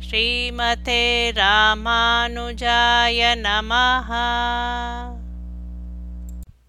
ஸ்ரீமதே ராமானுஜாய நமஹ.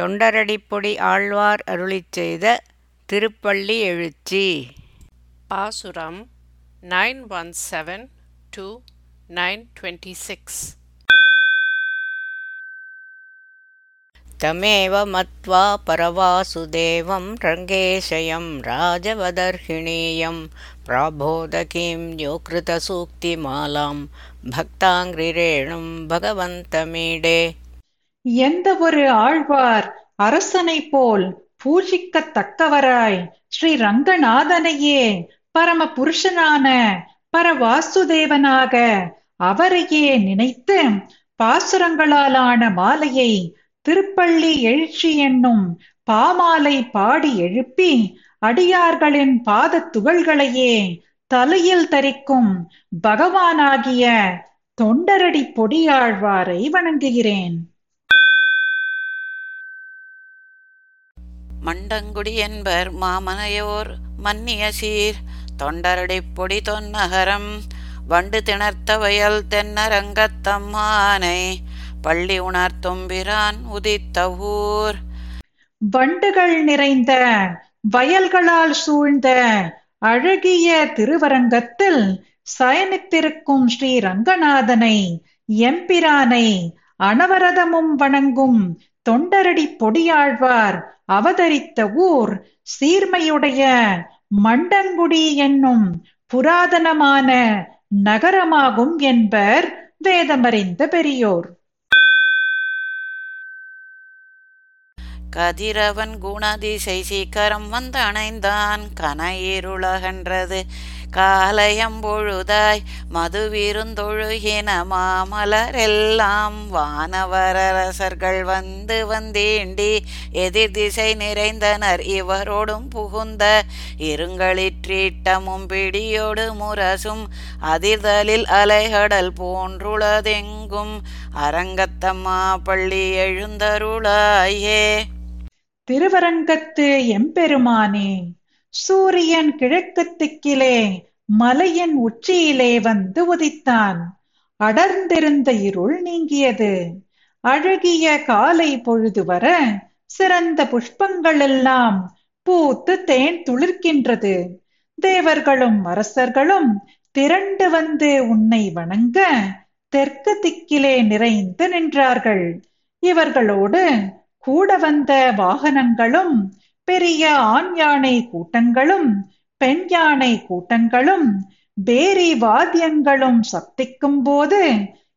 தொண்டரடிப்பொடி ஆழ்வார் அருளிச் செய்த திருப்பள்ளி எழுச்சி. பாசுரம் nine one seven to nine twenty six. தமேவ மத்வா பரவாசுதேவம் ரங்கேशयं ராஜவதர்ஹிணீயம் प्राबोधकीं योकृतसूक्तिमालां भक्ताङ्घ्रिरेणुं भगवन्तमीडे எந்த ஒரு ஆழ்வார் அரசனைப் போல் பூஜிக்கத்தக்கவராய் ஸ்ரீ ரங்கநாதனையே பரம புருஷனான பரவாசுதேவனாக அவரையே நினைத்து பாசுரங்களாலான மாலையை திருப்பள்ளி எழுச்சி என்னும் பாமாலை பாடி எழுப்பி அடியார்களின் பாதத் துகள்களையே தலையில் தரிக்கும் பகவானாகிய தொண்டரடி பொடியாழ்வாரை வணங்குகிறேன். மண்டங்குடி என்பர் மாமனையோர் மன்னிய சீர். தொண்டரடிப் பொடி தொன்னகரம் வண்டு திணர்த்த வயல் தென்னரங்கத்தம்மானை பள்ளி உணர்த்தும்பிரான் உதித்த ஊர் வண்டுகள் நிறைந்த வயல்களால் சூழ்ந்த அழகிய திருவரங்கத்தில் சயனித்திருக்கும் ஸ்ரீ ரங்கநாதனை எம்பிரானை அனவரதமும் வணங்கும் தொண்டரடி பொடியாழ்வார் அவதரித்த ஊர் சீர்மையுடைய மண்டங்குடி என்னும் புராதனமான நகரமாகும் என்பர் வேதமறிந்த பெரியோர். கதிரவன் குணதிசை சீக்கரம் வந்து அணைந்தான் கனையிருளகன்றது காலையம்பொழுதாய் மதுவிருந்தொழுகின மாமலரெல்லாம் வானவரரசர்கள் வந்து வந்தேண்டி எதிர் திசை நிறைந்தனர். இவரோடும் புகுந்த இருங்களிற்றீட்டமும் பிடியோடு முரசும் அதிர்தலில் அலைகடல் போன்றுளதெங்கும் அரங்கத்தம்மா பள்ளி எழுந்தருளாயே. திருவரங்கத்து எம்பெருமானே சூரியன் கிழக்கு திக்கிலே மலையின் உச்சியிலே வந்து உதித்தான். அடர்ந்திருந்த இருள் நீங்கியது. அழகிய காலை பொழுது வர சிறந்த புஷ்பங்கள் எல்லாம் பூத்து தேன் துளிர்க்கின்றது. தேவர்களும் அரசர்களும் திரண்டு வந்து உன்னை வணங்க தெற்கு திக்கிலே நிறைந்து நின்றார்கள். இவர்களோடு கூட வந்த வாகனங்களும் பெரிய ஆண் யானை கூட்டங்களும் பெண் யானை கூட்டங்களும் பேரி வாத்தியங்களும் சப்திக்கும் போது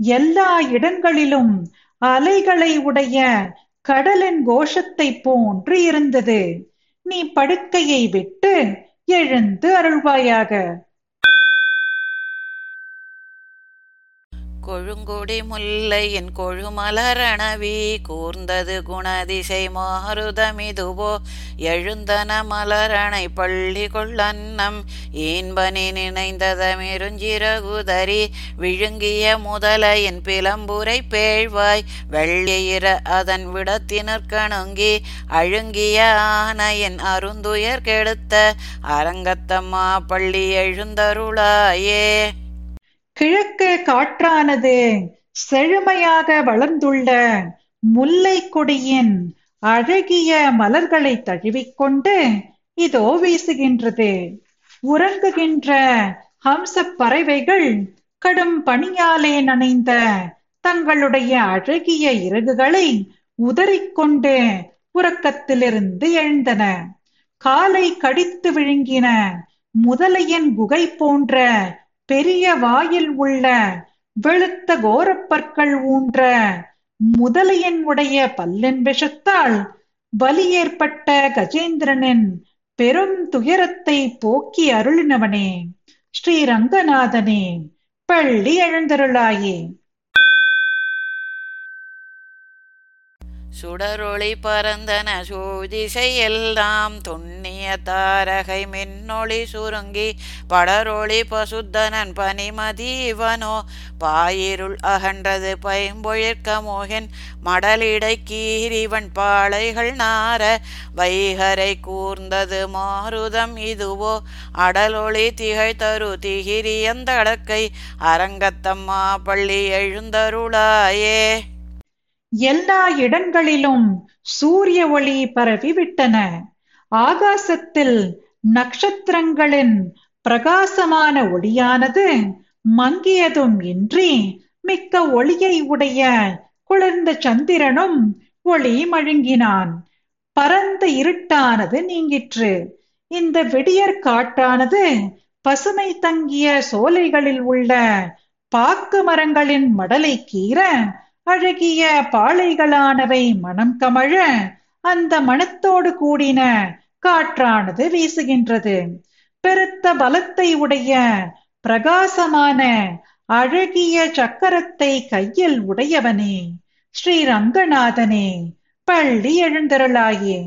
எல்லா இடங்களிலும் அலைகளை உடைய கடலின் கோஷத்தை போன்று இருந்தது. நீ படுக்கையை விட்டு எழுந்து அருள்வாயாக. கொழுங்கொடி முல்லையின் கொழுமலரணவி கூர்ந்தது குணதிசை மாறுதமிதுவோ எழுந்தன மலரணை பள்ளி கொள்ளன்னம் ஈன்பனி நினைந்ததமிருஞ்சிறகுதறி விழுங்கிய முதலையின் பிளம்புரை பேழ்வாய். வெள்ளியிற அதன் விடத்தினற்கணுங்கி அழுங்கிய ஆனையின் அருந்துயர் கெடுத்த. அரங்கத்தம்மா பள்ளி எழுந்தருளாயே. கிழக்கு காற்றானது செழுமையாக வளர்ந்துள்ள முல்லை கொடியின் அழகிய மலர்களை தழுவிக்கொண்டு இதோ வீசுகின்றது. உறங்குகின்ற ஹம்ச பறவைகள் கடும் பணியாலே நனைந்த தங்களுடைய அழகிய இறகுகளை உதறிக்கொண்டு உறக்கத்திலிருந்து எழுந்தன. காலை கடித்து விழுங்கின முதலையின் குகை போன்ற பெரிய வாயில் உள்ள வெளுத்த கோரப்பற்கள் ஊன்ற முதலையன் உடைய பல்லின் விஷத்தால் வலி ஏற்பட்ட கஜேந்திரனின் பெரும் துயரத்தை போக்கி அருளினவனே ஸ்ரீ ரங்கநாதனே பள்ளி எழுந்தருளாயே. சுடரொளி பரந்தன சூதிசை எல்லாம் துண்ணிய தாரகை மின்னொளி சுருங்கி படரொளி பசுத்தனன் பனிமதி இவனோ பாயிருள் அகன்றது பைம்பொழிற்க மோகன் மடலிடை கீரிவன் பாளைகள் நார வைகரை கூர்ந்தது மாருதம் இதுவோ அடலொளி திகை தரு திகிரியந்தடக்கை அரங்கத்தம்மா பள்ளி எழுந்தருளாயே. எல்லா இடங்களிலும் சூரிய ஒளி பரவிவிட்டன ஆகாசத்தில் நட்சத்திரங்களின் பிரகாசமான ஒளியானது மங்கியதும் இன்றி மிக்க ஒளியை உடைய குளிர்ந்த சந்திரனும் ஒளி மழுங்கினான். பரந்த இருட்டானது நீங்கிற்று. இந்த விடியற் காட்டானது பசுமை தங்கிய சோலைகளில் உள்ள பாக்கு மரங்களின் மடலை கீற அழகிய பாளைகளானவை மனம் கமழ அந்த மனத்தோடு கூடின காற்றானது வீசுகின்றது. பெருத்த பலத்தை உடைய பிரகாசமான அழகிய சக்கரத்தை கையில் உடையவனே ஸ்ரீரங்கநாதனே பள்ளி எழுந்தருளாயே.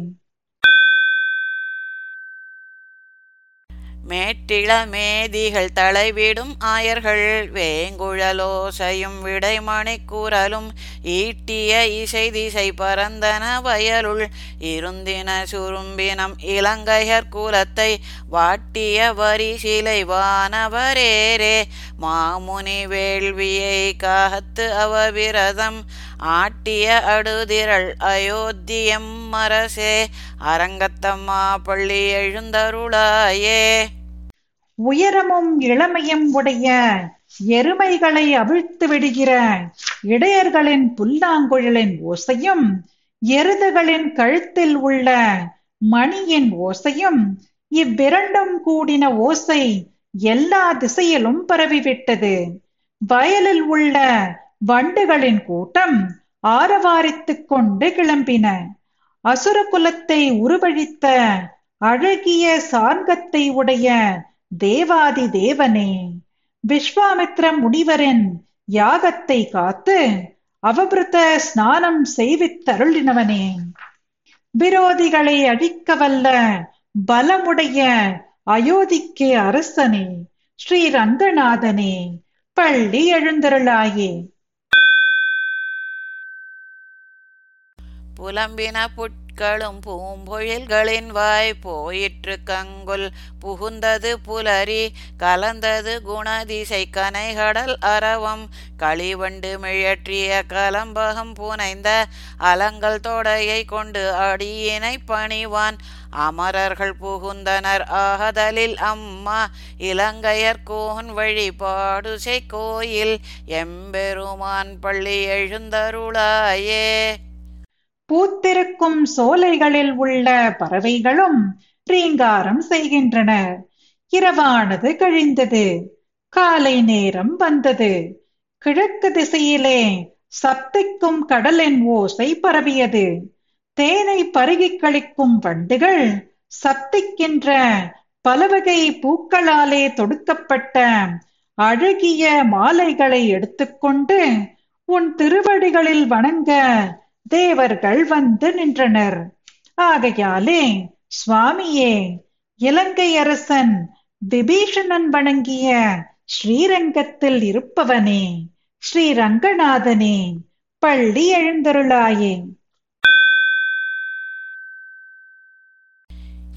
மேட்டிளமேதிகள் தலைவிடும் ஆயர்கள் வேங்குழலோசையும் விடைமணி கூறலும் ஈட்டிய இசை திசை பரந்தன வயலுள் இருந்தின சுரும்பினம் இலங்கையர் குலத்தை வாட்டிய வரி சிலை வானவரேரே. மாமுனி வேள்வியை காத்து அவவிரதம் ஆட்டிய அடுதிரள் அயோத்தியம் அரசே அரங்கத்தம்மா பள்ளி எழுந்தருளாயே. உயரமும் இளமையும் உடைய எருமைகளை அவிழ்த்து விடுகிற இடையர்களின் புல்லாங்குழலின் ஓசையும் எருதுகளின் கழுத்தில் உள்ள மணியின் ஓசையும் இவ்விரண்டும் கூடின ஓசை எல்லா திசையிலும் பரவிவிட்டது. வயலில் உள்ள வண்டுகளின் கூட்டம் ஆரவாரித்துக் கொண்டு கிளம்பின. அசுர குலத்தை உருவழித்த அழகிய சார்கத்தை உடைய தேவாதி தேவனே விஸ்வாமித்ர முனிவரின் யாகத்தை காத்து அவபிருத்த ஸ்நானம் செய்வித்தருளினவனே. விரோதிகளை அழிக்க வல்ல பலமுடைய அயோத்திக்கு அரசனே ஸ்ரீரங்கநாதனே பள்ளி எழுந்தருளாயே. புலம்பின புட்களும் பூம்பொழில்களின் வாய் போயிற்று கங்குல். புகுந்தது புலரி கலந்தது குணதிசை கனைகடல் அரவம் களிவண்டு மிழற்றிய கலம்பகம் புனைந்த அலங்கல் தொடையை கொண்டு அடியினை பணிவான். அமரர்கள் புகுந்தனர் ஆகதலில் அம்மா இலங்கையர் கோன் வழிபாடுசை கோயில். எம்பெருமான் பள்ளி எழுந்தருளாயே. பூத்திருக்கும் சோலைகளில் உள்ள பறவைகளும் ரீங்காரம் செய்கின்றன. இரவானது கழிந்தது. காலை நேரம் வந்தது. கிழக்கு திசையிலே சப்திக்கும் கடலின் ஓசை பரவியது. தேனை பருகி கழிக்கும் வண்டுகள் சப்திக்கின்ற பலவகை பூக்களாலே தொடுக்கப்பட்ட அழகிய மாலைகளை எடுத்துக்கொண்டு உன் திருவடிகளில் வணங்க தேவர்கள் வந்து நின்றனர். ஆகையாலே சுவாமியே இலங்கை அரசன் விபீஷணன் வணங்கிய ஸ்ரீரங்கத்தில் இருப்பவனே ஸ்ரீரங்கநாதனே பள்ளி எழுந்தருளாயே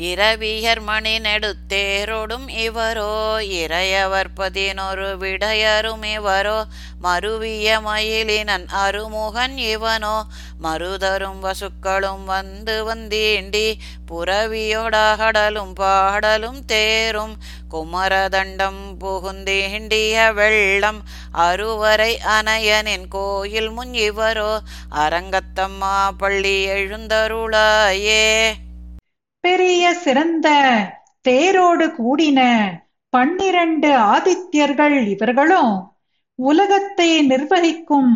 இரவியர் மணி நெடுத்தேரோடும் இவரோ இறையவர் பதினொரு விடையரும் இவரோ மருவிய மயிலினன் அருமுகன் இவனோ மருதரும் வசுக்களும் வந்து வந்தீண்டி புறவியோடாகடலும் பாடலும் தேரும் குமரதண்டம் புகுந்தீண்டிய வெள்ளம் அருவரை அனையனின் கோயில் முன் இவரோ அரங்கத்தம்மா பள்ளி எழுந்தருளாயே. பெரிய சிறந்த தேரோடு கூடின பன்னிரண்டு ஆதித்யர்கள் இவர்களும் உலகத்தை நிர்வகிக்கும்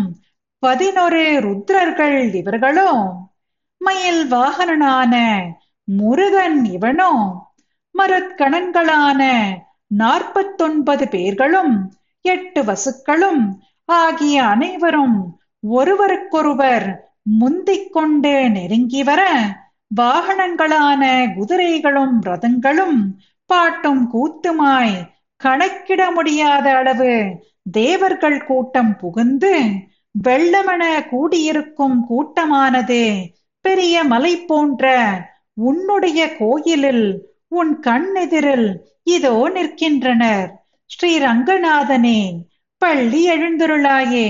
பதினொரு ருத்ரர்கள் இவர்களும் மயில் வாகனனான முருகன் இவனும் மரத்கணங்களான நாற்பத்தொன்பது பேர்களும் எட்டு வசுக்களும் ஆகிய அனைவரும் ஒருவருக்கொருவர் முந்திக் கொண்டு நெருங்கி வர வாகனங்களான குதிரைகளும் ரதங்களும் பாட்டும் கூத்துமாய் கணக்கிட முடியாத அளவு தேவர்கள் கூட்டம் புகுந்து வெள்ளமென கூடியிருக்கும் கூட்டமானது பெரிய மலை போன்ற உன்னுடைய கோயிலில் உன் கண்ணெதிரில் இதோ நிற்கின்றனர். ஸ்ரீ ரங்கநாதனே பள்ளி எழுந்துருளாயே.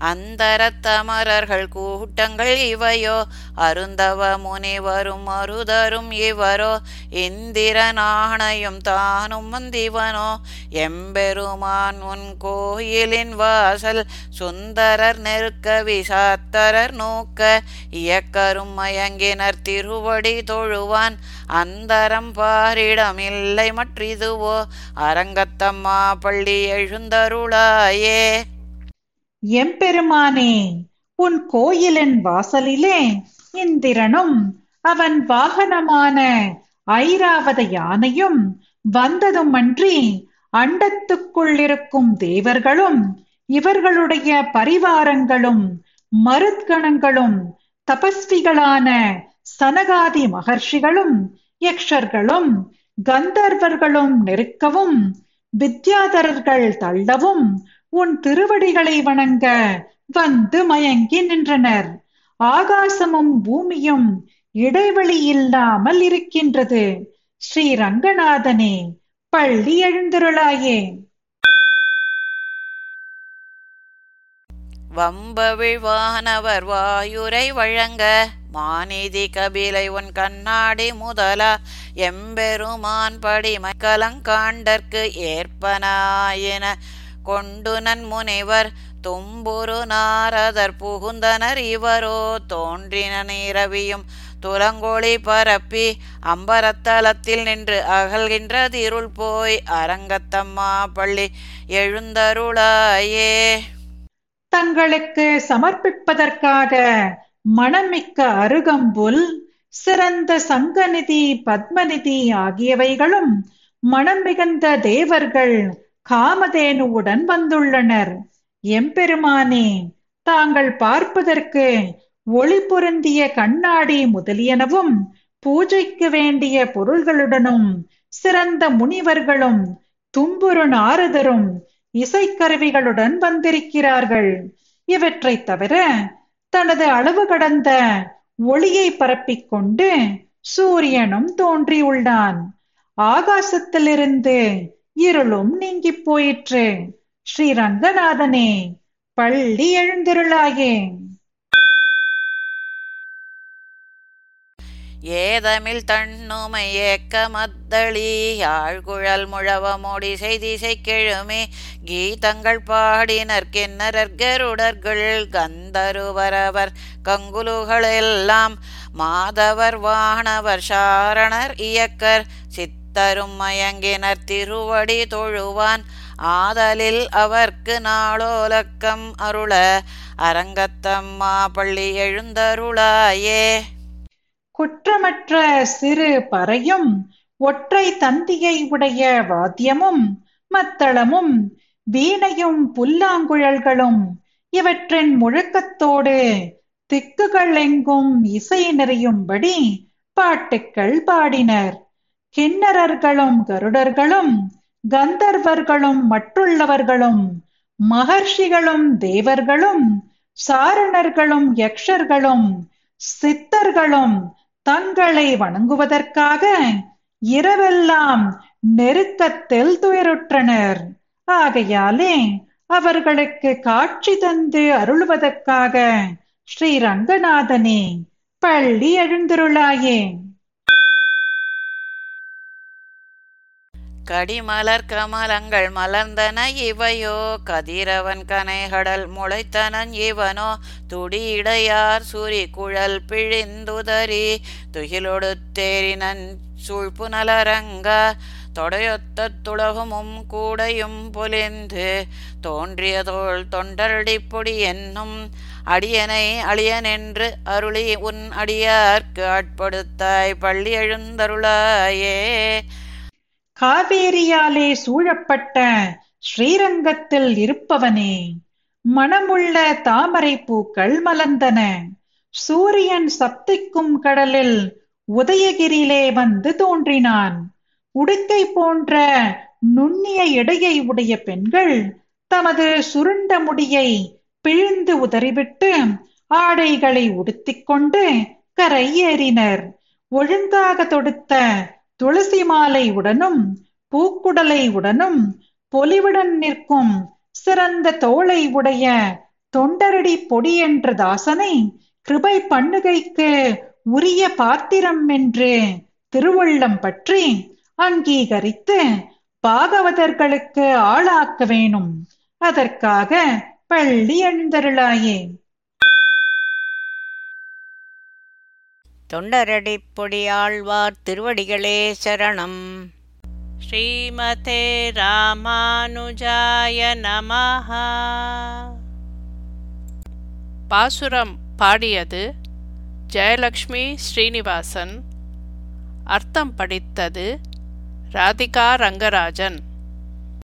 அந்தரத்தமரர்கள் கூட்டங்கள் இவையோ அருந்தவ முனிவரும் அருதரும் இவரோ இந்திரனாணையும் தானும் வந்திவனோ எம்பெருமான் உன் கோயிலின் வாசல் சுந்தரர் நெருக்க விசாத்தரர் நோக்க இயக்கரும் மயங்கினர் திருவடி தொழுவான் அந்தரம் பாரிடம் இல்லை மற்றிதுவோ அரங்கத்தம்மா பள்ளி எழுந்தருளாயே. எம்பெருமானே உன் கோயிலின் வாசலிலே இந்திரனும் அவன் வாகனமான ஐராவத யானையும் வந்ததுமன்றி அண்டத்துக்குள் தேவர்களும் இவர்களுடைய பரிவாரங்களும் மருத்கணங்களும் தபஸ்விகளான சனகாதி மகர்ஷிகளும் யக்ஷர்களும் கந்தர்வர்களும் நெருக்கவும் வித்யாதரர்கள் தள்ளவும் உன் திருவடிகளை வணங்க வந்து மயங்கி நின்றனர். ஆகாசமும் பூமியும் இடைவெளி இல்லாமல் இருக்கின்றது. ஸ்ரீ ரங்கநாதனே பள்ளி எழுந்திருளாயே. வம்பவிழ்வானவர் வாயுரை வழங்க மாநிதி கபிலை உன் கண்ணாடி முதலா. எம்பெருமான் படி மக்கலங்காண்டற்கு ஏற்பனாயின. கொண்டு நன் முனைவர் தும்புரு நாரதர் புகுந்தனர் இவரோ. தோன்றின நீரவியும் துலங்கொளி பரப்பி அம்பரத்தலத்தில் நின்று அகல்கின்ற இருள் போய் அரங்கத்தம்மா பள்ளி எழுந்தருளாயே. தங்களுக்கு சமர்ப்பிப்பதற்காக மணமிக்க அருகம்புல் சிறந்த சங்கநிதி பத்மநிதி ஆகியவைகளும் மனம் மிகுந்த தேவர்கள் காமதேனுவுடன் வந்துள்ளனர். எம்பெருமானே தாங்கள் பார்ப்பதற்கு ஒளி பொருந்திய கண்ணாடி முதலியனவும் பூஜைக்கு வேண்டிய பொருள்களுடனும் சிறந்த முனிவர்களும் தும்புரு நாரதரும் இசைக்கருவிகளுடன் வந்திருக்கிறார்கள். இவற்றை தவிர தனது அளவு கடந்த ஒளியை பரப்பிக் கொண்டு சூரியனும் தோன்றியுள்ளான். ஆகாசத்திலிருந்து இருளும் நீங்கி போயிற்று. ஸ்ரீ ரங்கநாதனே பள்ளி எழுந்திருளாயே ஏதமில் தன்னுமை ஏக்க மத்தளி யாழ்குழல் முழவமோடி செய்திசை கெழுமே கீதங்கள் பாடினர் கிண்ணறர் கருடர்கள் கந்தருவரவர் கங்குலுகளெல்லாம் மாதவர் வானவர் சாரணர் இயக்கர் தரும் மயங்கினர் திருவடி தொழுவான். ஆதலில் அவர்க்கு நாளோலக்கம் அருள அரங்கத்தம்மா பள்ளி எழுந்தருளாயே. குற்றமற்ற சிறு பறையும் ஒற்றை தந்தியை உடைய வாத்தியமும் மத்தளமும் வீணையும் புல்லாங்குழல்களும் இவற்றின் முழக்கத்தோடு திக்குகள் எங்கும் இசை நிறையும்படி பாட்டுக்கள் பாடினர். கிண்ணறர்களும் கருடர்களும் கந்தர்வர்களும் மற்றுள்ளவர்களும் மகர்ஷிகளும் தேவர்களும் சாரணர்களும் யக்ஷர்களும் சித்தர்களும் தங்களை வணங்குவதற்காக இரவெல்லாம் நெருக்கத்தில் துயருற்றனர் ஆகையாலே அவர்களுக்கு காட்சி தந்து அருள்வதற்காக ஸ்ரீ ரங்கநாதனே பள்ளி எழுந்திருளாயே. கடிமலர் கமலங்கள் மலர்ந்தன இவையோ கதிரவன் கனைகடல் முளைத்தனன் இவனோ துடியிடையார் சுரி குழல் பிழிந்துதறி துகிலொடு தேரினன் சூழ்ப்பு நலரங்க தொடையொத்த துளகமும் கூடையும் பொலிந்து தோன்றிய தோள் தொண்டரடிப்பொடி என்னும் அடியனை அழியனென்று அருளி உன் அடியார்க்கு ஆட்படுத்தாய் பள்ளி எழுந்தருளாயே. காவேரியாலே சூழப்பட்ட ஸ்ரீரங்கத்தில் இருப்பவனே மணமுள்ள தாமரை பூக்கள் மலர்ந்தன. சூரியன் சப்திக்கும் கடலில் உதயகிரியிலே வந்து தோன்றினான். உடுக்கை போன்ற நுண்ணிய இடையை உடைய பெண்கள் தமது சுருண்ட முடியை பிழிந்து உதறிவிட்டு ஆடைகளை உடுத்திக் கொண்டு கரை ஏறினர். ஒழுங்காக தொடுத்த துளசி மாலை உடனும் பூக்குடலை உடனும் பொலிவுடன் நிற்கும் சிறந்த தோளை உடைய தொண்டரடி பொடி என்ற தாசனை கிருபை பண்ணுகைக்கு உரிய பாத்திரம் என்று திருவுள்ளம் பற்றி அங்கீகரித்து பாகவதர்களுக்கு ஆளாக்க வேணும். அதற்காக பள்ளி எழுந்தருளாயே. தொண்டரடிப் பொடியாழ்வார் திருவடிகளே சரணம். ஸ்ரீமதே ராமானுஜாய நமஹா. பாசுரம் பாடியது ஜெயலக்ஷ்மி ஸ்ரீனிவாசன். அர்த்தம் படித்தது ராதிகா ரங்கராஜன்.